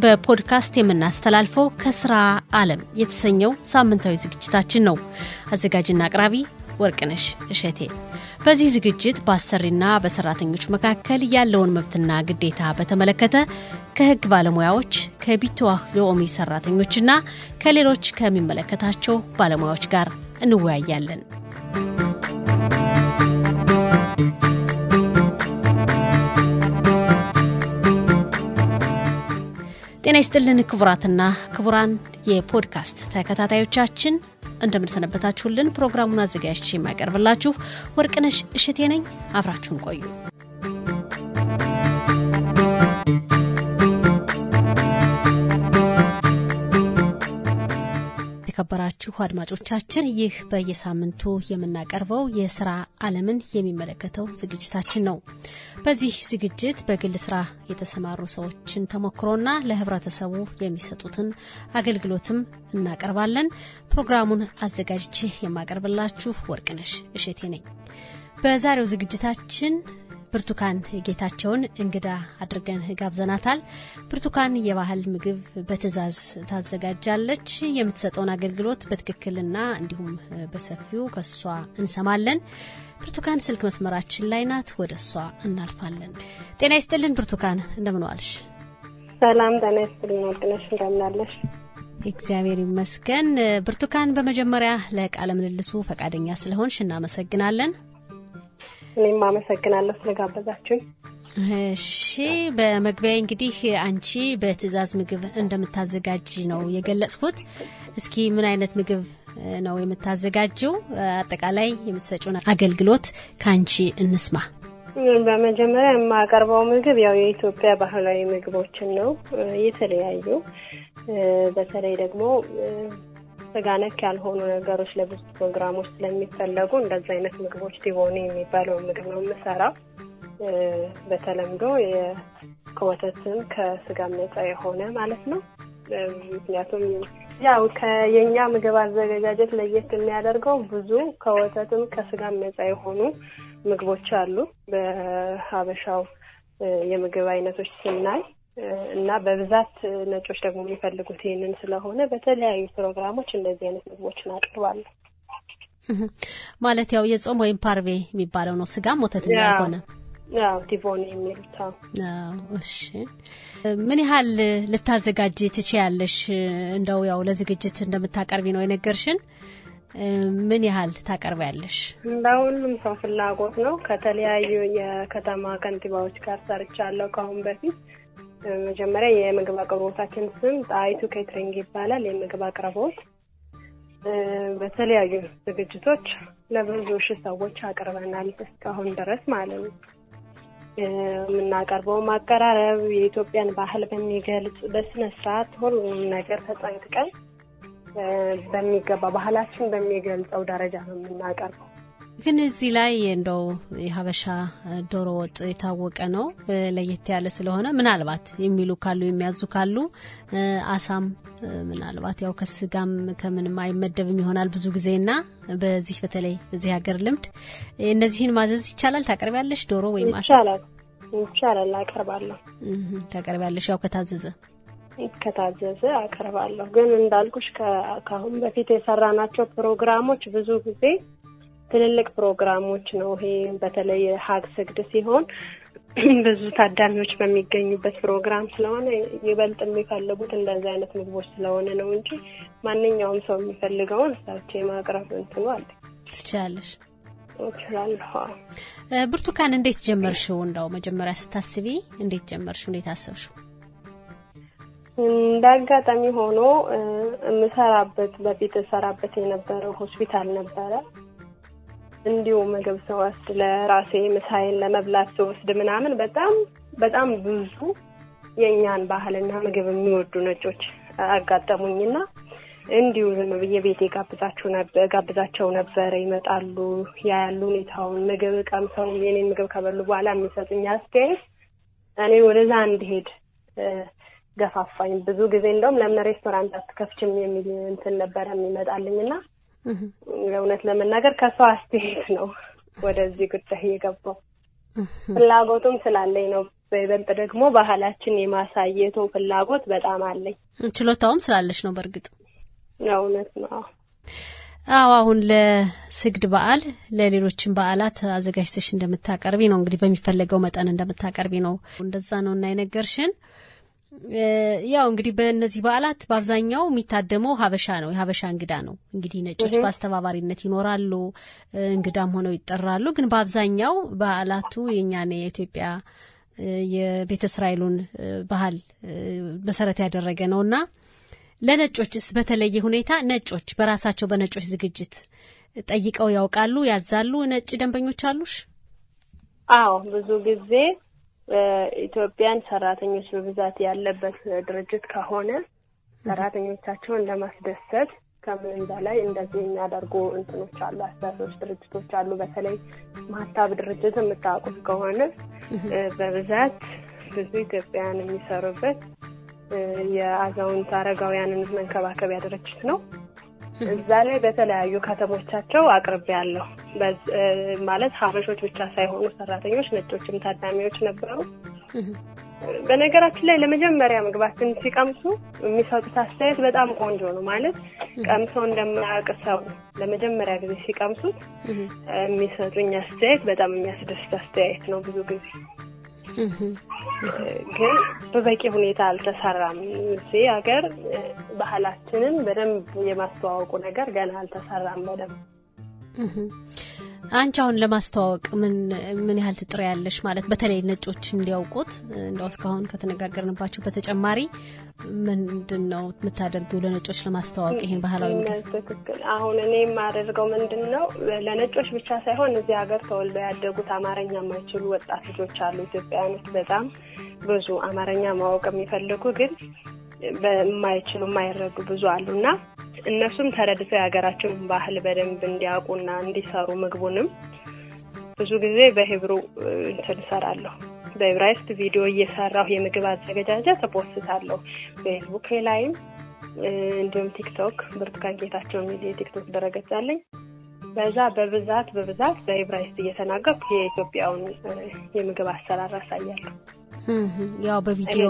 በፖድካስት የምናስተላልፈው ከስራ ዓለም የተሰኘው ሳምንታዊ ዝግጅታችን ነው። አዘጋጅና አቅራቢ ወርቅነሽ እሸቴ። በዚህ ዝግጅት በአሰሪና በሰራተኞች መካከል ያለውን መብትና ግዴታ በተመለከተ ከሕግ ባለሙያዎች ከቢትዋህ ሎኦሚ ሰራተኞችና ከሌሎች ከሚመለከታቸው ባለሙያዎች ጋር እንወያያለን። ጤና ይስጥልን ክቡራትና ክቡራን የፖድካስት ተከታታዮቻችን እንደምንሰነበታችሁልን። ፕሮግራሙን አዘጋጅቼ የማቀርብላችሁ ወርቅነሽ እሽቴ ነኝ። አብራችሁን ቆዩ። የተከበራችሁ አድማጮቻችን ይህ በየሳምንቱ የምናቀርበው የስራ ዓለምን የሚመለከተው ዝግጅታችን ነው። በዚህ ዝግጅት በግል ስራ የተሰማሩ ሰዎችን ተሞክሮና ለህብረተሰቡ የሚሰጡትን አገልግሎትም እናቀርባለን። ፕሮግራሙን አዘጋጅቼ የማቀርብላችሁ ወርቅነሽ እሸቴ ነኝ። በዛሬው ዝግጅታችን ብርቱካን ጌታቸውን እንግዳ አድርገን ጋብዘናታል። ብርቱካን የባህል ምግብ በትዕዛዝ ታዘጋጃለች። የምትሰጠውን አገልግሎት በትክክልና እንዲሁም በሰፊው ከሷ እንሰማለን። ብርቱካን ስልክ መስመራችን ላይ ናት። ወደ እሷ እናልፋለን። ጤና ይስጥልን ብርቱካን፣ እንደምን ዋልሽ? ሰላም ጤና ይስጥልን ወርቅነሽ፣ እንደምናለሽ? እግዚአብሔር ይመስገን። ብርቱካን፣ በመጀመሪያ ለቃለ ምልልሱ ፈቃደኛ ስለሆንሽ እናመሰግናለን። እኔም አመሰግናለሁ ስለጋበዛችሁኝ። እሺ፣ በመግቢያ እንግዲህ አንቺ በትዕዛዝ ምግብ እንደምታዘጋጅ ነው የገለጽኩት። እስኪ ምን አይነት ምግብ ነው የምታዘጋጀው? አጠቃላይ የምትሰጪውን አገልግሎት ከአንቺ እንስማ። በመጀመሪያ የማቀርበው ምግብ ያው የኢትዮጵያ ባህላዊ ምግቦችን ነው። የተለያዩ በተለይ ደግሞ ስጋ ነክ ያልሆኑ ነገሮች ለብዙ ፕሮግራሞች ስለሚፈለጉ እንደዚህ አይነት ምግቦች ዲቦኒ የሚባለው ምግብ ነው የምሰራው። በተለምዶ ከወተትም ከስጋም ነጻ የሆነ ማለት ነው። ምክንያቱም ያው የእኛ ምግብ አዘገጃጀት ለየት የሚያደርገው ብዙ ከወተትም ከስጋም ነጻ የሆኑ ምግቦች አሉ። በሀበሻው የምግብ አይነቶች ስናይ እና በብዛት ነጮች ደግሞ የሚፈልጉት ይህንን ስለሆነ በተለያዩ ፕሮግራሞች እንደዚህ አይነት ምግቦችን አቅርባለሁ። ማለት ያው የጾም ወይም ፓርቬ የሚባለው ነው። ስጋም ወተትም ያልሆነ ዲቮኒ የሚሉት። እሺ፣ ምን ያህል ልታዘጋጅ ትችያለሽ? እንደው ያው ለዝግጅት እንደምታቀርቢ ነው የነገርሽን። ምን ያህል ታቀርቢያለሽ? ለሁሉም ሰው ፍላጎት ነው። ከተለያዩ የከተማ ከንቲባዎች ጋር ሰርቻለሁ ከአሁን በፊት መጀመሪያ የምግብ አቅርቦታችን ስም ጣይቱ catering ይባላል። የምግብ አቅርቦት በተለያዩ ዝግጅቶች ለብዙ ሺህ ሰዎች አቅርበናል እስካሁን ድረስ ማለት ነው። የምናቀርበው ማቀራረብ የኢትዮጵያን ባህል በሚገልጽ በስነ ስርዓት ሁሉም ነገር ተጠንቅቀን በሚገባ ባህላችን በሚገልጸው ደረጃ ነው የምናቀርበው። ግን እዚህ ላይ እንደው የሀበሻ ዶሮ ወጥ የታወቀ ነው፣ ለየት ያለ ስለሆነ ምናልባት የሚሉ ካሉ የሚያዙ ካሉ አሳም ምናልባት ያው ከስጋም ከምንም አይመደብም ይሆናል ብዙ ጊዜና በዚህ በተለይ በዚህ ሀገር ልምድ እነዚህን ማዘዝ ይቻላል። ታቀርቢያለሽ ዶሮ ወይም አሳ? ይቻላል ይቻላል፣ አቀርባለሁ። ታቀርቢያለሽ ያው ከታዘዘ ከታዘዘ አቀርባለሁ። ግን እንዳልኩሽ ከአሁን በፊት የሰራናቸው ፕሮግራሞች ብዙ ጊዜ ትልልቅ ፕሮግራሞች ነው። ይሄ በተለይ ሀግ ስግድ ሲሆን ብዙ ታዳሚዎች በሚገኙበት ፕሮግራም ስለሆነ ይበልጥ የሚፈልጉት እንደዚህ አይነት ምግቦች ስለሆነ ነው እንጂ ማንኛውም ሰው የሚፈልገውን ሰርቼ ማቅረብ እንትኑ አለ። ትችላለሽ? እችላለሁ። ብርቱካን፣ እንዴት ጀመርሽው? እንደው መጀመሪያ ስታስቢ እንዴት ጀመርሽው? እንዴት አሰብሽው? እንደ አጋጣሚ ሆኖ የምሰራበት በፊት እሰራበት የነበረው ሆስፒታል ነበረ እንዲሁ ምግብ ስወስድ ለራሴ ምሳዬን ለመብላት ስወስድ ምናምን በጣም በጣም ብዙ የእኛን ባህልና ምግብ የሚወዱ ነጮች አጋጠሙኝና እንዲሁ ዝም ብዬ ቤቴ ነበር ጋብዛቸው ነበረ። ይመጣሉ፣ ያያሉ ሁኔታውን ምግብ ቀምሰው የኔን ምግብ ከበሉ በኋላ የሚሰጡኝ አስተያየት እኔ ወደዛ እንድሄድ ገፋፋኝ። ብዙ ጊዜ እንደውም ለምን ሬስቶራንት አትከፍችም የሚል እንትን ነበረ የሚመጣልኝ እና እውነት ለመናገር ከሰው አስተያየት ነው ወደዚህ ጉዳይ የገባው። ፍላጎቱም ስላለኝ ነው። በይበልጥ ደግሞ ባህላችን የማሳየቱ ፍላጎት በጣም አለኝ። ችሎታውም ስላለች ነው። በእርግጥ እውነት ነው። አዎ አሁን ለስግድ በዓል ለሌሎችም በዓላት አዘጋጅተሽ እንደምታቀርቢ ነው እንግዲህ በሚፈለገው መጠን እንደምታቀርቢ ነው። እንደዛ ነው እና የነገርሽን። ያው እንግዲህ በእነዚህ በዓላት በአብዛኛው የሚታደመው ሀበሻ ነው፣ የሀበሻ እንግዳ ነው። እንግዲህ ነጮች በአስተባባሪነት ይኖራሉ፣ እንግዳም ሆነው ይጠራሉ። ግን በአብዛኛው በዓላቱ የእኛን የኢትዮጵያ የቤተ እስራኤሉን ባህል መሰረት ያደረገ ነው እና ለነጮችስ በተለየ ሁኔታ ነጮች በራሳቸው በነጮች ዝግጅት ጠይቀው ያውቃሉ? ያዛሉ? ነጭ ደንበኞች አሉሽ? አዎ ብዙ ጊዜ ኢትዮጵያን ሰራተኞች በብዛት ያለበት ድርጅት ከሆነ ሰራተኞቻቸውን ለማስደሰት ከምንም በላይ እንደዚህ የሚያደርጉ እንትኖች አሉ፣ አስዳሶች ድርጅቶች አሉ። በተለይ ማታብ ድርጅት የምታውቁት ከሆነ በብዛት ብዙ ኢትዮጵያውያን የሚሰሩበት የአዛውንት አረጋውያንን መንከባከቢያ ድርጅት ነው። እዛ ላይ በተለያዩ ከተሞቻቸው አቅርቤያለሁ። ማለት ሀበሾች ብቻ ሳይሆኑ ሰራተኞች፣ ነጮችም ታዳሚዎች ነበሩ። በነገራችን ላይ ለመጀመሪያ ምግባችን ሲቀምሱ የሚሰጡት አስተያየት በጣም ቆንጆ ነው። ማለት ቀምሰው እንደማያውቅ ሰው ለመጀመሪያ ጊዜ ሲቀምሱት የሚሰጡኝ አስተያየት በጣም የሚያስደስት አስተያየት ነው ብዙ ጊዜ ግን በበቂ ሁኔታ አልተሰራም። እዚህ ሀገር ባህላችንን በደንብ የማስተዋወቁ ነገር ገና አልተሰራም በደንብ። አንቺ አሁን ለማስተዋወቅ ምን ምን ያህል ትጥሪ ያለሽ? ማለት በተለይ ነጮች እንዲያውቁት እንደው እስካሁን ከተነጋገርንባቸው በተጨማሪ ምንድን ነው የምታደርጊው ለነጮች ለማስተዋወቅ ይህን ባህላዊ ምግብ? ትክክል። አሁን እኔ የማደርገው ምንድን ነው ለነጮች ብቻ ሳይሆን እዚህ ሀገር ተወልደው ያደጉት አማርኛ የማይችሉ ወጣት ልጆች አሉ፣ ኢትዮጵያውያኖች በጣም ብዙ አማርኛ ማወቅ የሚፈልጉ ግን የማይችሉ የማይረዱ ብዙ አሉ እና እነሱም ተረድተው የሀገራቸውን ባህል በደንብ እንዲያውቁና እንዲሰሩ ምግቡንም ብዙ ጊዜ በሂብሩ እንትን እሰራለሁ። በዕብራይስጥ ቪዲዮ እየሰራሁ የምግብ አዘገጃጀት እፖስታለሁ ፌስቡክ ላይም እንዲሁም ቲክቶክ ብርቱካን ጌታቸው የሚል የቲክቶክ ድረገጽ አለኝ። በዛ በብዛት በብዛት በዕብራይስጥ እየተናገርኩ የኢትዮጵያውን የምግብ አሰራር አሳያለሁ። ያው በቪዲዮ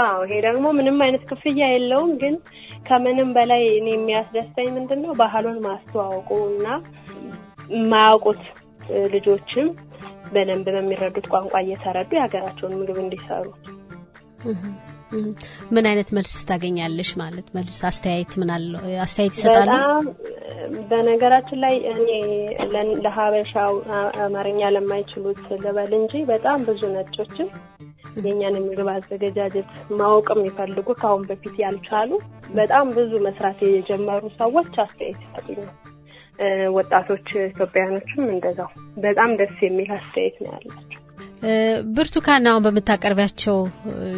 አዎ፣ ይሄ ደግሞ ምንም አይነት ክፍያ የለውም። ግን ከምንም በላይ እኔ የሚያስደስተኝ ምንድን ነው ባህሉን ማስተዋወቁ እና የማያውቁት ልጆችም በደንብ በሚረዱት ቋንቋ እየተረዱ የሀገራቸውን ምግብ እንዲሰሩ። ምን አይነት መልስ ታገኛለሽ? ማለት መልስ አስተያየት ምን አለው? አስተያየት ይሰጣሉ? በጣም በነገራችን ላይ እኔ ለሀበሻው አማርኛ ለማይችሉት ልበል እንጂ በጣም ብዙ ነጮችም የእኛን የምግብ አዘገጃጀት ማወቅ የሚፈልጉ ከአሁን በፊት ያልቻሉ በጣም ብዙ መስራት የጀመሩ ሰዎች አስተያየት ይሰጡኛል። ወጣቶች ኢትዮጵያውያኖችም እንደዛው በጣም ደስ የሚል አስተያየት ነው ያላቸው። ብርቱካን፣ አሁን በምታቀርቢያቸው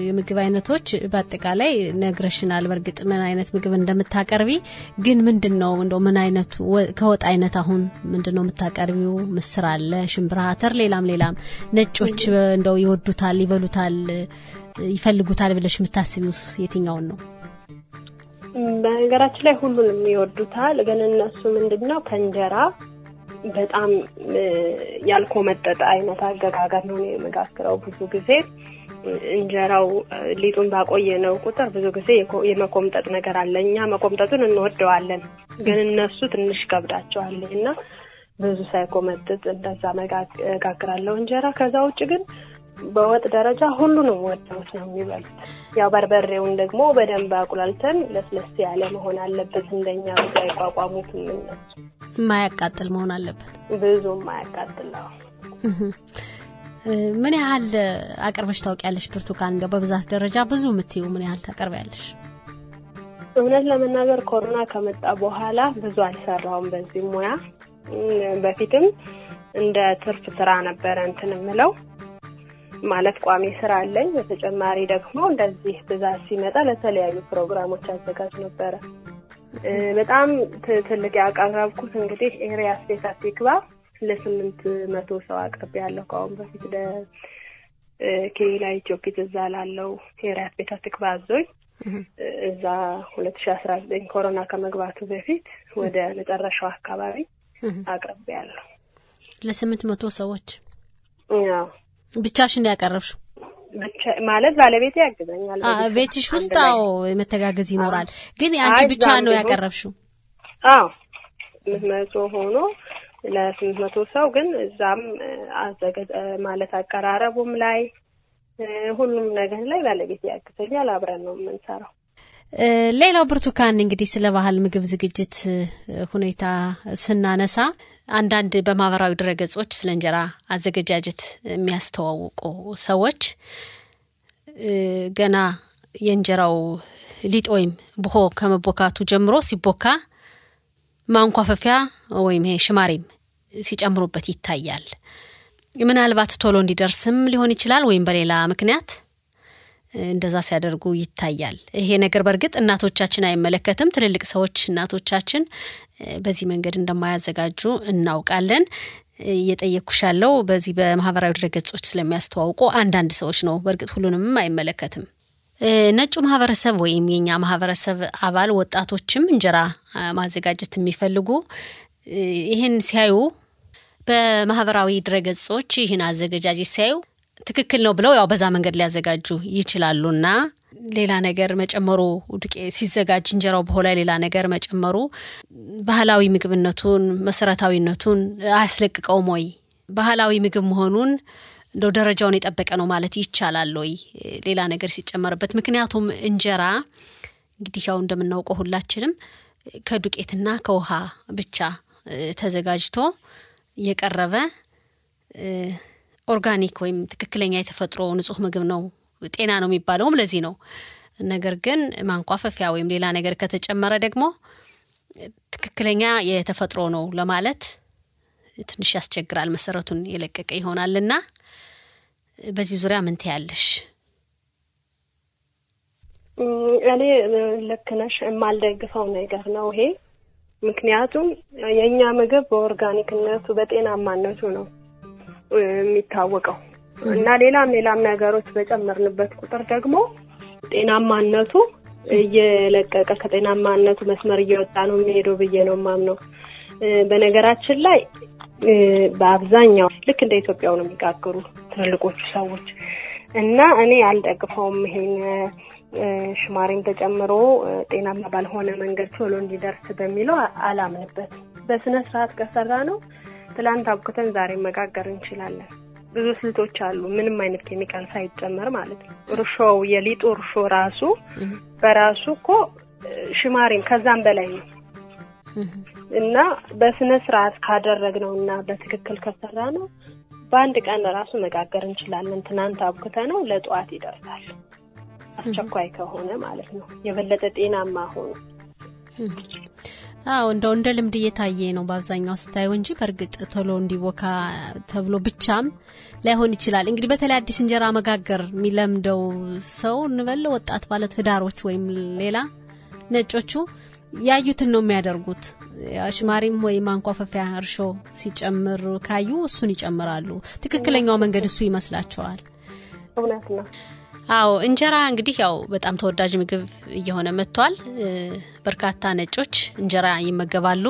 የምግብ አይነቶች በአጠቃላይ ነግረሽናል። በእርግጥ ምን አይነት ምግብ እንደምታቀርቢ ግን ምንድን ነው እንደው ምን አይነቱ ከወጥ አይነት አሁን ምንድን ነው የምታቀርቢው? ምስር አለ፣ ሽምብራ፣ አተር፣ ሌላም ሌላም ነጮች እንደው ይወዱታል፣ ይበሉታል፣ ይፈልጉታል ብለሽ የምታስቢው የትኛውን ነው? በነገራችን ላይ ሁሉንም ይወዱታል። ግን እነሱ ምንድን ነው ከእንጀራ በጣም ያልኮመጠጠ አይነት አገጋገር ነው የምጋግረው። ብዙ ጊዜ እንጀራው ሊጡን ባቆየነው ቁጥር ብዙ ጊዜ የመኮምጠጥ ነገር አለ። እኛ መኮምጠጡን እንወደዋለን፣ ግን እነሱ ትንሽ ከብዳቸዋል እና ብዙ ሳይኮመጥጥ እንደዛ መጋግራለሁ እንጀራ። ከዛ ውጭ ግን በወጥ ደረጃ ሁሉንም ወደውት ነው የሚበሉት። ያው በርበሬውን ደግሞ በደንብ አቁላልተን ለስለስ ያለ መሆን አለበት። እንደኛ ብዙ አይቋቋሙትም እነሱ። የማያቃጥል መሆን አለበት። ብዙ የማያቃጥለው። ምን ያህል አቅርበሽ ታውቂያለሽ ብርቱካን? እንዲያው በብዛት ደረጃ ብዙ የምትይው ምን ያህል ታቀርቢያለሽ? እውነት ለመናገር ኮሮና ከመጣ በኋላ ብዙ አልሰራውም በዚህ ሙያ። በፊትም እንደ ትርፍ ስራ ነበረ እንትን የምለው ማለት ቋሚ ስራ አለኝ። በተጨማሪ ደግሞ እንደዚህ ብዛት ሲመጣ ለተለያዩ ፕሮግራሞች አዘጋጅ ነበረ። በጣም ትልቅ ያቀረብኩት እንግዲህ עיריית פתח תקווה ለስምንት መቶ ሰው አቅርቤ ያለው ከአሁን በፊት קהילה אתיופית እዛ ላለው עיריית פתח תקווה አዞኝ እዛ ሁለት ሺ አስራ ዘጠኝ ኮሮና ከመግባቱ በፊት ወደ መጨረሻው አካባቢ አቅርቤ ያለው ለስምንት መቶ ሰዎች ብቻሽን ያቀረብሽው? ማለት ባለቤቴ ያግዘኛል። ቤትሽ ውስጥ አዎ መተጋገዝ ይኖራል። ግን የአንቺ ብቻ ነው ያቀረብሽው? አዎ ስምንት መቶ ሆኖ ለስምንት መቶ ሰው ግን እዛም አዘገ ማለት አቀራረቡም ላይ ሁሉም ነገር ላይ ባለቤቴ ያግዘኛል። አብረን ነው የምንሰራው። ሌላው ብርቱካን እንግዲህ ስለ ባህል ምግብ ዝግጅት ሁኔታ ስናነሳ አንዳንድ በማህበራዊ ድረገጾች ስለ እንጀራ አዘገጃጀት የሚያስተዋውቁ ሰዎች ገና የእንጀራው ሊጥ ወይም ብሆ ከመቦካቱ ጀምሮ ሲቦካ ማንኳፈፊያ ወይም ይሄ ሽማሬም ሲጨምሩበት ይታያል። ምናልባት ቶሎ እንዲደርስም ሊሆን ይችላል ወይም በሌላ ምክንያት እንደዛ ሲያደርጉ ይታያል። ይሄ ነገር በእርግጥ እናቶቻችን አይመለከትም። ትልልቅ ሰዎች እናቶቻችን በዚህ መንገድ እንደማያዘጋጁ እናውቃለን። እየጠየኩሽ በዚህ በማህበራዊ ድረገጾች ስለሚያስተዋውቁ አንዳንድ ሰዎች ነው። በእርግጥ ሁሉንም አይመለከትም። ነጩ ማህበረሰብ ወይም የኛ ማህበረሰብ አባል ወጣቶችም እንጀራ ማዘጋጀት የሚፈልጉ ይህን ሲያዩ በማህበራዊ ድረገጾች ይህን አዘገጃጀት ሲያዩ ትክክል ነው ብለው ያው በዛ መንገድ ሊያዘጋጁ ይችላሉና ሌላ ነገር መጨመሩ ዱቄ ሲዘጋጅ እንጀራው በኋላ ሌላ ነገር መጨመሩ ባህላዊ ምግብነቱን መሰረታዊነቱን አያስለቅቀውም ወይ? ባህላዊ ምግብ መሆኑን እንደው ደረጃውን የጠበቀ ነው ማለት ይቻላል ወይ ሌላ ነገር ሲጨመርበት? ምክንያቱም እንጀራ እንግዲህ ያው እንደምናውቀው ሁላችንም ከዱቄትና ከውሃ ብቻ ተዘጋጅቶ የቀረበ ኦርጋኒክ ወይም ትክክለኛ የተፈጥሮ ንጹህ ምግብ ነው። ጤና ነው የሚባለውም ለዚህ ነው። ነገር ግን ማንኳፈፊያ ወይም ሌላ ነገር ከተጨመረ ደግሞ ትክክለኛ የተፈጥሮ ነው ለማለት ትንሽ ያስቸግራል። መሰረቱን የለቀቀ ይሆናልና በዚህ ዙሪያ ምን ትያለሽ? እኔ ልክ ነሽ፣ የማልደግፈው ነገር ነው ይሄ። ምክንያቱም የእኛ ምግብ በኦርጋኒክነቱ በጤናማነቱ ነው የሚታወቀው እና ሌላም ሌላም ነገሮች በጨመርንበት ቁጥር ደግሞ ጤናማነቱ እየለቀቀ ከጤናማነቱ መስመር እየወጣ ነው የሚሄደው ብዬ ነው የማምነው። በነገራችን ላይ በአብዛኛው ልክ እንደ ኢትዮጵያው ነው የሚጋግሩ ትልልቆቹ ሰዎች እና እኔ አልደግፈውም ይሄን ሽማሬም ተጨምሮ ጤናማ ባልሆነ መንገድ ቶሎ እንዲደርስ በሚለው አላምንበት። በስነ ስርዓት ከሰራ ነው ትላንት አብኩተን ዛሬ መጋገር እንችላለን። ብዙ ስልቶች አሉ፣ ምንም አይነት ኬሚካል ሳይጨመር ማለት ነው። እርሾው የሊጡ እርሾ ራሱ በራሱ እኮ ሽማሬም ከዛም በላይ ነው እና በስነ ስርዓት ካደረግነው እና በትክክል ከሰራ ነው በአንድ ቀን ራሱ መጋገር እንችላለን። ትናንት አብኩተ ነው ለጠዋት ይደርሳል። አስቸኳይ ከሆነ ማለት ነው የበለጠ ጤናማ ሆኑ። አዎ እንደው እንደ ልምድ እየታየ ነው በአብዛኛው ስታየው እንጂ በእርግጥ ቶሎ እንዲቦካ ተብሎ ብቻም ላይሆን ይችላል። እንግዲህ በተለይ አዲስ እንጀራ መጋገር የሚለምደው ሰው እንበል ወጣት ባለት ህዳሮች ወይም ሌላ ነጮቹ ያዩትን ነው የሚያደርጉት። ሽማሪም ወይም ማንኳፈፊያ እርሾ ሲጨምር ካዩ እሱን ይጨምራሉ። ትክክለኛው መንገድ እሱ ይመስላቸዋል። እውነት ነው። አዎ እንጀራ እንግዲህ ያው በጣም ተወዳጅ ምግብ እየሆነ መጥቷል። በርካታ ነጮች እንጀራ ይመገባሉ።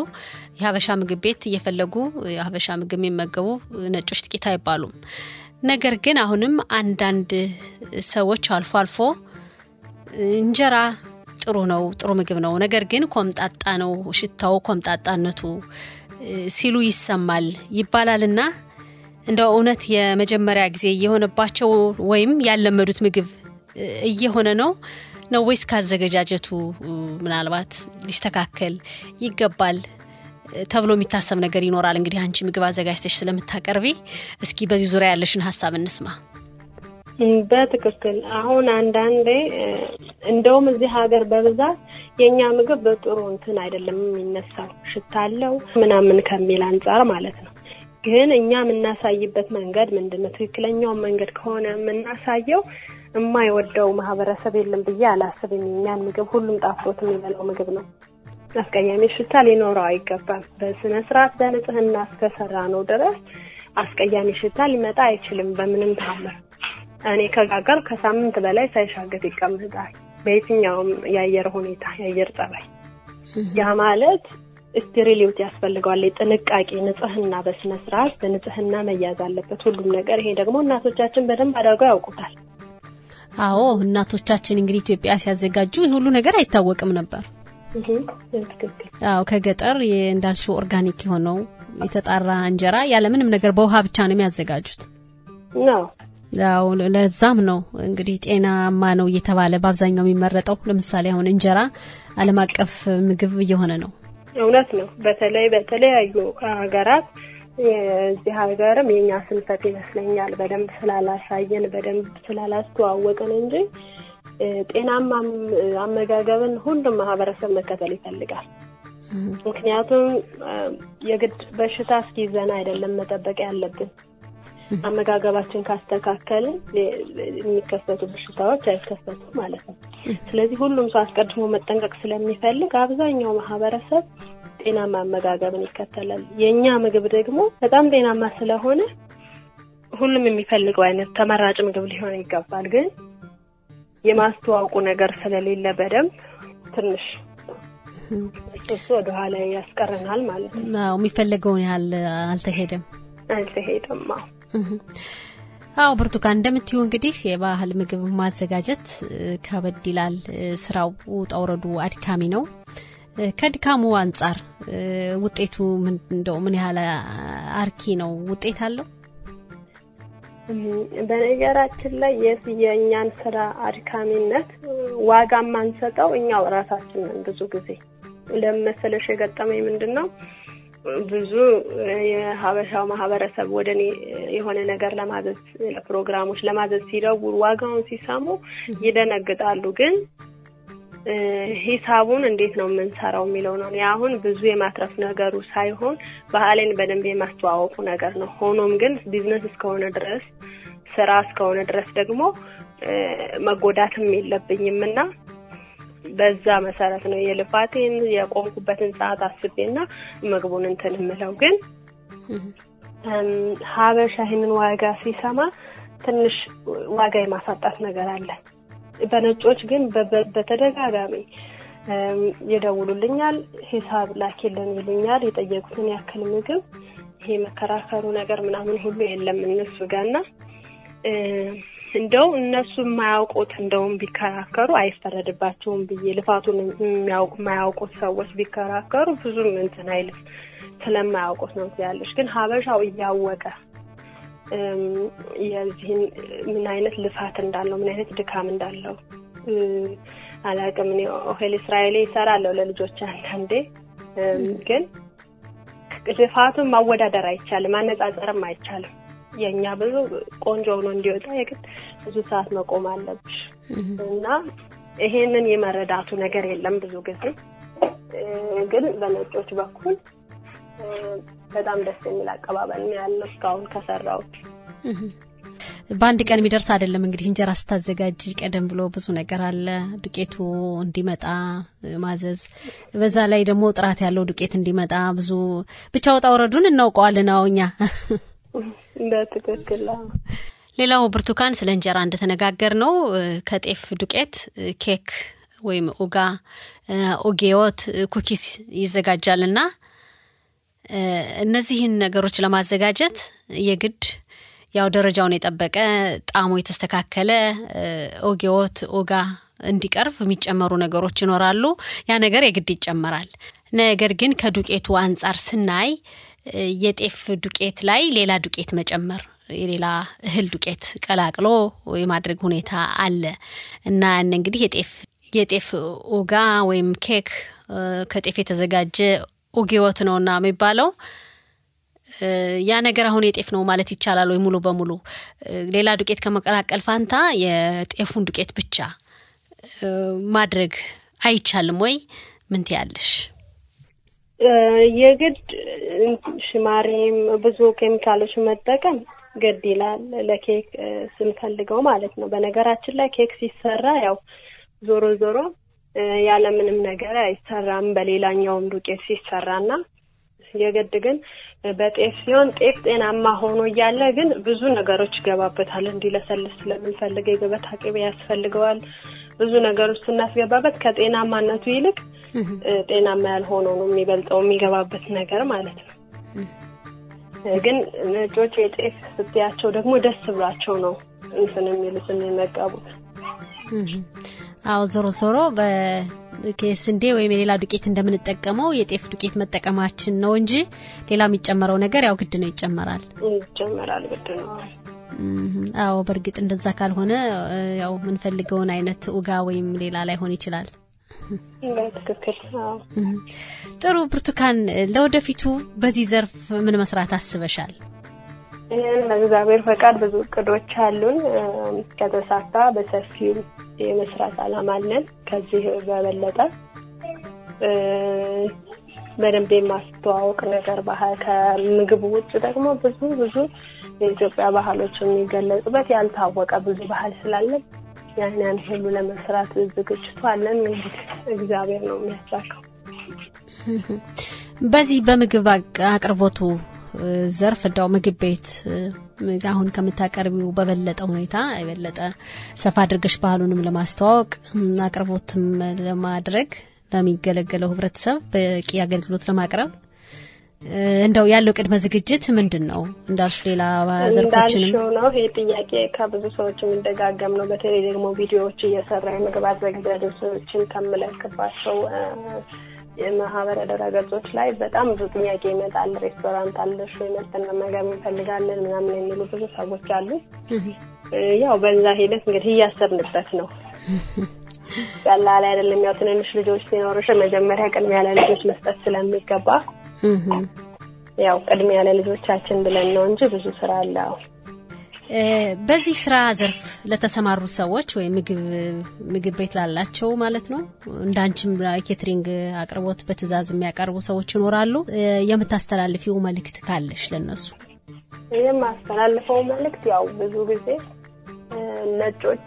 የሀበሻ ምግብ ቤት እየፈለጉ የሀበሻ ምግብ የሚመገቡ ነጮች ጥቂት አይባሉም። ነገር ግን አሁንም አንዳንድ ሰዎች አልፎ አልፎ እንጀራ ጥሩ ነው፣ ጥሩ ምግብ ነው፣ ነገር ግን ኮምጣጣ ነው፣ ሽታው ኮምጣጣነቱ ሲሉ ይሰማል ይባላልና እንደው እውነት የመጀመሪያ ጊዜ እየሆነባቸው ወይም ያለመዱት ምግብ እየሆነ ነው ነው ወይስ ካዘገጃጀቱ ምናልባት ሊስተካከል ይገባል ተብሎ የሚታሰብ ነገር ይኖራል? እንግዲህ አንቺ ምግብ አዘጋጅተሽ ስለምታቀርቢ እስኪ በዚህ ዙሪያ ያለሽን ሀሳብ እንስማ። በትክክል አሁን አንዳንዴ እንደውም እዚህ ሀገር በብዛት የእኛ ምግብ በጥሩ እንትን አይደለም የሚነሳው ሽታ አለው ምናምን ከሚል አንጻር ማለት ነው። ግን እኛ የምናሳይበት መንገድ ምንድን ነው? ትክክለኛውን መንገድ ከሆነ የምናሳየው የማይወደው ማህበረሰብ የለም ብዬ አላስብም። የእኛን ምግብ ሁሉም ጣፍጦት የሚበላው ምግብ ነው። አስቀያሚ ሽታ ሊኖረው አይገባም። በስነ ስርዓት በንጽህና እስከሰራ ነው ድረስ አስቀያሚ ሽታ ሊመጣ አይችልም በምንም ታምር። እኔ ከጋገር ከሳምንት በላይ ሳይሻገት ይቀመጣል። በየትኛውም የአየር ሁኔታ የአየር ጸባይ ያ ማለት sterility ያስፈልገዋል። የጥንቃቄ ንጽህና በስነ ስርዓት በንጽህና መያዝ አለበት ሁሉም ነገር። ይሄ ደግሞ እናቶቻችን በደንብ አድርገው ያውቁታል። አዎ እናቶቻችን እንግዲህ ኢትዮጵያ ሲያዘጋጁ ሁሉ ነገር አይታወቅም ነበር። አዎ ከገጠር እንዳልሽው organic የሆነው የተጣራ እንጀራ ያለምንም ነገር በውሃ ብቻ ነው የሚያዘጋጁት። ያው ለዛም ነው እንግዲህ ጤናማ ነው እየተባለ በአብዛኛው የሚመረጠው። ለምሳሌ አሁን እንጀራ ዓለም አቀፍ ምግብ እየሆነ ነው። እውነት ነው። በተለይ በተለያዩ ሀገራት የዚህ ሀገርም የእኛ ስንፈት ይመስለኛል በደንብ ስላላሳየን በደንብ ስላላስተዋወቅን እንጂ ጤናማ አመጋገብን ሁሉም ማህበረሰብ መከተል ይፈልጋል። ምክንያቱም የግድ በሽታ እስኪይዘን አይደለም መጠበቅ ያለብን። አመጋገባችን ካስተካከልን የሚከሰቱ በሽታዎች አይከሰቱም ማለት ነው። ስለዚህ ሁሉም ሰው አስቀድሞ መጠንቀቅ ስለሚፈልግ አብዛኛው ማህበረሰብ ጤናማ አመጋገብን ይከተላል። የእኛ ምግብ ደግሞ በጣም ጤናማ ስለሆነ ሁሉም የሚፈልገው አይነት ተመራጭ ምግብ ሊሆን ይገባል። ግን የማስተዋወቁ ነገር ስለሌለ በደንብ ትንሽ እሱ ወደኋላ ያስቀረናል ማለት ነው። የሚፈለገውን ያህል አልተሄደም አልተሄደም። አዎ ብርቱካን፣ እንደምትይው እንግዲህ የባህል ምግብ ማዘጋጀት ከበድ ይላል። ስራው ውጣ አድካሚ ነው። ከድካሙ አንጻር ውጤቱ እንደው ምን ያህል አርኪ ነው? ውጤት አለው? በነገራችን ላይ የእኛን ስራ አድካሚነት ዋጋ የማንሰጠው እኛው እራሳችንን ብዙ ጊዜ ለመሰለሽ የገጠመኝ ምንድን ነው ብዙ የሀበሻው ማህበረሰብ ወደ እኔ የሆነ ነገር ለማዘዝ ለፕሮግራሞች ለማዘዝ ሲደውሉ ዋጋውን ሲሰሙ ይደነግጣሉ። ግን ሂሳቡን እንዴት ነው የምንሰራው የሚለው ነው። አሁን ብዙ የማትረፍ ነገሩ ሳይሆን ባህሌን በደንብ የማስተዋወቁ ነገር ነው። ሆኖም ግን ቢዝነስ እስከሆነ ድረስ ስራ እስከሆነ ድረስ ደግሞ መጎዳትም የለብኝም እና በዛ መሰረት ነው የልፋቴን የቆምኩበትን ሰዓት አስቤና ምግቡን እንትን የምለው። ግን ሀበሻ ይህንን ዋጋ ሲሰማ ትንሽ ዋጋ የማሳጣት ነገር አለ። በነጮች ግን በተደጋጋሚ ይደውሉልኛል፣ ሂሳብ ላኪልን ይሉኛል። የጠየቁትን ያክል ምግብ ይሄ መከራከሩ ነገር ምናምን ሁሉ የለም እነሱ ጋርና እንደው እነሱ የማያውቁት እንደውም ቢከራከሩ አይፈረድባቸውም ብዬ ልፋቱን የማያውቁት ሰዎች ቢከራከሩ ብዙም እንትን አይልም ስለማያውቁት ነው ያለሽ። ግን ሀበሻው እያወቀ የዚህን ምን አይነት ልፋት እንዳለው ምን አይነት ድካም እንዳለው አላውቅም። እኔ ኦሄል እስራኤሌ ይሰራለሁ ለልጆች አንዳንዴ፣ ግን ልፋቱን ማወዳደር አይቻልም፣ ማነጻጸርም አይቻልም። የእኛ ብዙ ቆንጆ ሆኖ እንዲወጣ የግድ ብዙ ሰዓት መቆም አለብሽ እና ይሄንን የመረዳቱ ነገር የለም ብዙ ጊዜ። ግን በነጮች በኩል በጣም ደስ የሚል አቀባበል ነው ያለው እስካሁን ከሰራሁት። በአንድ ቀን የሚደርስ አይደለም እንግዲህ እንጀራ ስታዘጋጅ ቀደም ብሎ ብዙ ነገር አለ። ዱቄቱ እንዲመጣ ማዘዝ፣ በዛ ላይ ደግሞ ጥራት ያለው ዱቄት እንዲመጣ ብዙ ብቻ ወጣ ውረዱን እናውቀዋለን። አዎ እኛ በትክክል ሌላው ብርቱካን ስለ እንጀራ እንደተነጋገር ነው ከጤፍ ዱቄት ኬክ ወይም עוגה፣ עוגיות፣ cookies ይዘጋጃልና እነዚህን ነገሮች ለማዘጋጀት የግድ ያው ደረጃውን የጠበቀ ጣዕሙ የተስተካከለ עוגיות עוגה እንዲቀርብ የሚጨመሩ ነገሮች ይኖራሉ። ያ ነገር የግድ ይጨመራል። ነገር ግን ከዱቄቱ አንጻር ስናይ የጤፍ ዱቄት ላይ ሌላ ዱቄት መጨመር የሌላ እህል ዱቄት ቀላቅሎ የማድረግ ሁኔታ አለ እና ያን እንግዲህ የጤፍ የጤፍ ኦጋ ወይም ኬክ ከጤፍ የተዘጋጀ ኦጌዎት ነውና የሚባለው ያ ነገር አሁን የጤፍ ነው ማለት ይቻላል ወይ? ሙሉ በሙሉ ሌላ ዱቄት ከመቀላቀል ፋንታ የጤፉን ዱቄት ብቻ ማድረግ አይቻልም ወይ? ምን ትያለሽ? የግድ ሽማሬም ብዙ ኬሚካሎች መጠቀም ግድ ይላል ለኬክ ስንፈልገው ማለት ነው። በነገራችን ላይ ኬክ ሲሰራ ያው ዞሮ ዞሮ ያለምንም ነገር አይሰራም በሌላኛውም ዱቄት ሲሰራና የግድ ግን በጤፍ ሲሆን ጤፍ ጤናማ ሆኖ እያለ ግን ብዙ ነገሮች ይገባበታል። እንዲለሰልስ ስለምንፈልግ የገበታ ቅቤ ያስፈልገዋል። ብዙ ነገሮች ስናስገባበት ከጤናማነቱ ይልቅ ጤናማ ያልሆነው ነው የሚበልጠው የሚገባበት ነገር ማለት ነው። ግን ነጮች የጤፍ ስትያቸው ደግሞ ደስ ብሏቸው ነው እንትን የሚሉት የሚመገቡት። አዎ ዞሮ ዞሮ በስንዴ ወይም የሌላ ዱቄት እንደምንጠቀመው የጤፍ ዱቄት መጠቀማችን ነው እንጂ ሌላ የሚጨመረው ነገር ያው ግድ ነው ይጨመራል ይጨመራል ግድ ነው። አዎ በእርግጥ እንደዛ ካልሆነ ያው የምንፈልገውን አይነት ኡጋ ወይም ሌላ ላይሆን ይችላል። በትክክል ጥሩ። ብርቱካን ለወደፊቱ በዚህ ዘርፍ ምን መስራት አስበሻል? ይህን በእግዚአብሔር ፈቃድ ብዙ እቅዶች አሉን። ከተሳካ በሰፊው የመስራት አላማ አለን። ከዚህ በበለጠ በደንብ የማስተዋወቅ ነገር ባህል ከምግቡ ውጭ ደግሞ ብዙ ብዙ የኢትዮጵያ ባህሎች የሚገለጹበት ያልታወቀ ብዙ ባህል ስላለን ያን ያን ሁሉ ለመስራት ዝግጅቱ አለን። እንግዲህ እግዚአብሔር ነው የሚያሳካው። በዚህ በምግብ አቅርቦቱ ዘርፍ እንዳው ምግብ ቤት አሁን ከምታቀርቢው በበለጠ ሁኔታ የበለጠ ሰፋ አድርገሽ ባህሉንም ለማስተዋወቅ አቅርቦትም ለማድረግ ለሚገለገለው ሕብረተሰብ በቂ አገልግሎት ለማቅረብ እንደው ያለው ቅድመ ዝግጅት ምንድን ነው? እንዳልሽ ሌላ ዘርፎችንም ነው። ይህ ጥያቄ ከብዙ ሰዎች የሚደጋገም ነው። በተለይ ደግሞ ቪዲዮዎች እየሰራ የምግብ ከምለክባቸው የማህበረ ድረገጾች ላይ በጣም ብዙ ጥያቄ ይመጣል። ሬስቶራንት አለሽ ወይ መጠን መመገብ እንፈልጋለን ምናምን የሚሉ ብዙ ሰዎች አሉ። ያው በዛ ሂደት እንግዲህ እያሰብንበት ነው። ቀላል አይደለም። ያው ትንንሽ ልጆች ሲኖርሽ መጀመሪያ ቅድሚያ ለልጆች መስጠት ስለሚገባ ያው ቅድሚያ ለልጆቻችን ብለን ነው እንጂ ብዙ ስራ አለ። በዚህ ስራ ዘርፍ ለተሰማሩ ሰዎች ወይም ምግብ ቤት ላላቸው ማለት ነው እንዳንቺም catering አቅርቦት በትዕዛዝ የሚያቀርቡ ሰዎች ይኖራሉ። የምታስተላልፊው መልእክት ካለሽ ለነሱ? የማስተላልፈው መልእክት ያው ብዙ ጊዜ ነጮች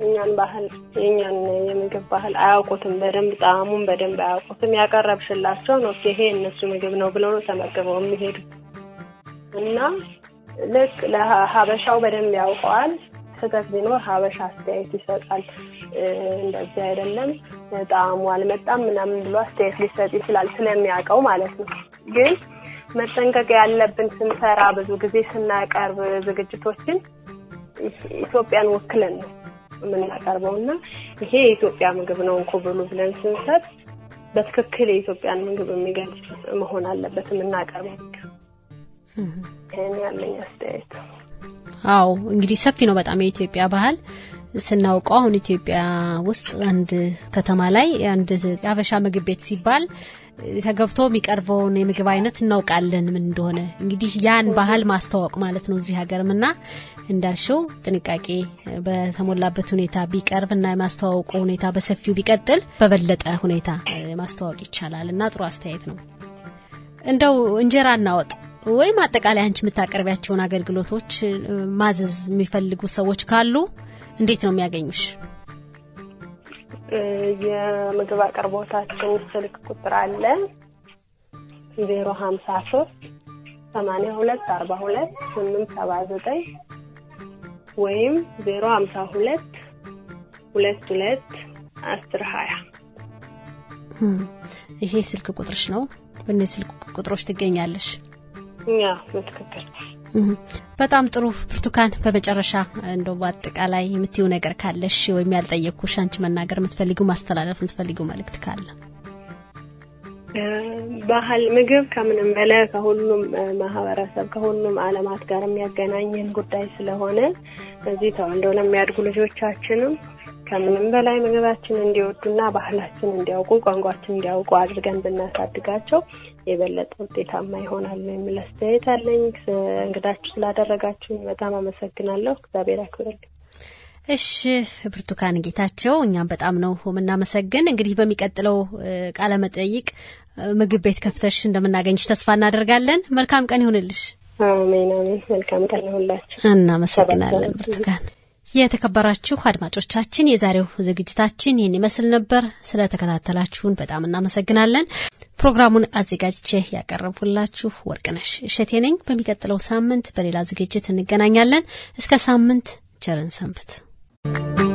የኛን ባህል የኛን የምግብ ባህል አያውቁትም። በደንብ ጣዕሙን በደንብ አያውቁትም። ያቀረብሽላቸው ነው ይሄ እነሱ ምግብ ነው ብለው ነው ተመግበው የሚሄዱ እና ልክ ለሀበሻው በደንብ ያውቀዋል። ስህተት ቢኖር ሀበሻ አስተያየት ይሰጣል። እንደዚህ አይደለም ጣዕሙ አልመጣም ምናምን ብሎ አስተያየት ሊሰጥ ይችላል ስለሚያውቀው ማለት ነው። ግን መጠንቀቅ ያለብን ስንሰራ ብዙ ጊዜ ስናቀርብ ዝግጅቶችን ኢትዮጵያን ወክለን ነው የምናቀርበው እና ይሄ የኢትዮጵያ ምግብ ነው እንኩ ብሉ ብለን ስንሰጥ በትክክል የኢትዮጵያን ምግብ የሚገልጽ መሆን አለበት የምናቀርበው ይህን ያለኝ አስተያየት። አዎ እንግዲህ ሰፊ ነው በጣም የኢትዮጵያ ባህል ስናውቀው አሁን ኢትዮጵያ ውስጥ አንድ ከተማ ላይ አንድ የሀበሻ ምግብ ቤት ሲባል ተገብቶ የሚቀርበውን የምግብ አይነት እናውቃለን ምን እንደሆነ። እንግዲህ ያን ባህል ማስተዋወቅ ማለት ነው እዚህ ሀገርም እና እንዳልሽው ጥንቃቄ በተሞላበት ሁኔታ ቢቀርብ እና የማስተዋወቁ ሁኔታ በሰፊው ቢቀጥል በበለጠ ሁኔታ ማስተዋወቅ ይቻላል እና ጥሩ አስተያየት ነው። እንደው እንጀራ እናወጥ ወይም አጠቃላይ አንቺ የምታቀርቢያቸውን አገልግሎቶች ማዘዝ የሚፈልጉ ሰዎች ካሉ እንዴት ነው የሚያገኙሽ? የምግብ አቅርቦታችን ስልክ ቁጥር አለ ዜሮ ሀምሳ ሶስት ሰማንያ ሁለት አርባ ሁለት ስምንት ሰባ ዘጠኝ ወይም ዜሮ ሀምሳ ሁለት ሁለት ሁለት አስር ሀያ ይሄ ስልክ ቁጥርሽ ነው። በእነዚህ ስልክ ቁጥሮች ትገኛለሽ። በትክክል በጣም ጥሩ ብርቱካን፣ በመጨረሻ እንደው በአጠቃላይ የምትይው ነገር ካለሽ ወይም ያልጠየቅኩሽ አንቺ መናገር የምትፈልጊው ማስተላለፍ የምትፈልጊው መልእክት ካለ? ባህል ምግብ ከምንም በላይ ከሁሉም ማህበረሰብ ከሁሉም ዓለማት ጋር የሚያገናኘን ጉዳይ ስለሆነ እዚህ ተወልደው ለሚያድጉ ልጆቻችንም ከምንም በላይ ምግባችን እንዲወዱና ባህላችን እንዲያውቁ ቋንቋችን እንዲያውቁ አድርገን ብናሳድጋቸው የበለጠ ውጤታማ ይሆናል የሚል አስተያየት አለኝ። እንግዳችሁ ስላደረጋችሁኝ በጣም አመሰግናለሁ። እግዚአብሔር ያክብርልኝ። እሺ ብርቱካን ጌታቸው፣ እኛም በጣም ነው የምናመሰግን። እንግዲህ በሚቀጥለው ቃለ መጠይቅ ምግብ ቤት ከፍተሽ እንደምናገኝሽ ተስፋ እናደርጋለን። መልካም ቀን ይሁንልሽ። አሜን አሜን። መልካም ቀን ይሁንላችሁ። እናመሰግናለን ብርቱካን። የተከበራችሁ አድማጮቻችን የዛሬው ዝግጅታችን ይህን ይመስል ነበር። ስለተከታተላችሁን በጣም እናመሰግናለን። ፕሮግራሙን አዘጋጅቼ ያቀረብኩላችሁ ወርቅነሽ እሸቴ ነኝ። በሚቀጥለው ሳምንት በሌላ ዝግጅት እንገናኛለን። እስከ ሳምንት ቸርን ሰንብት። Thank you.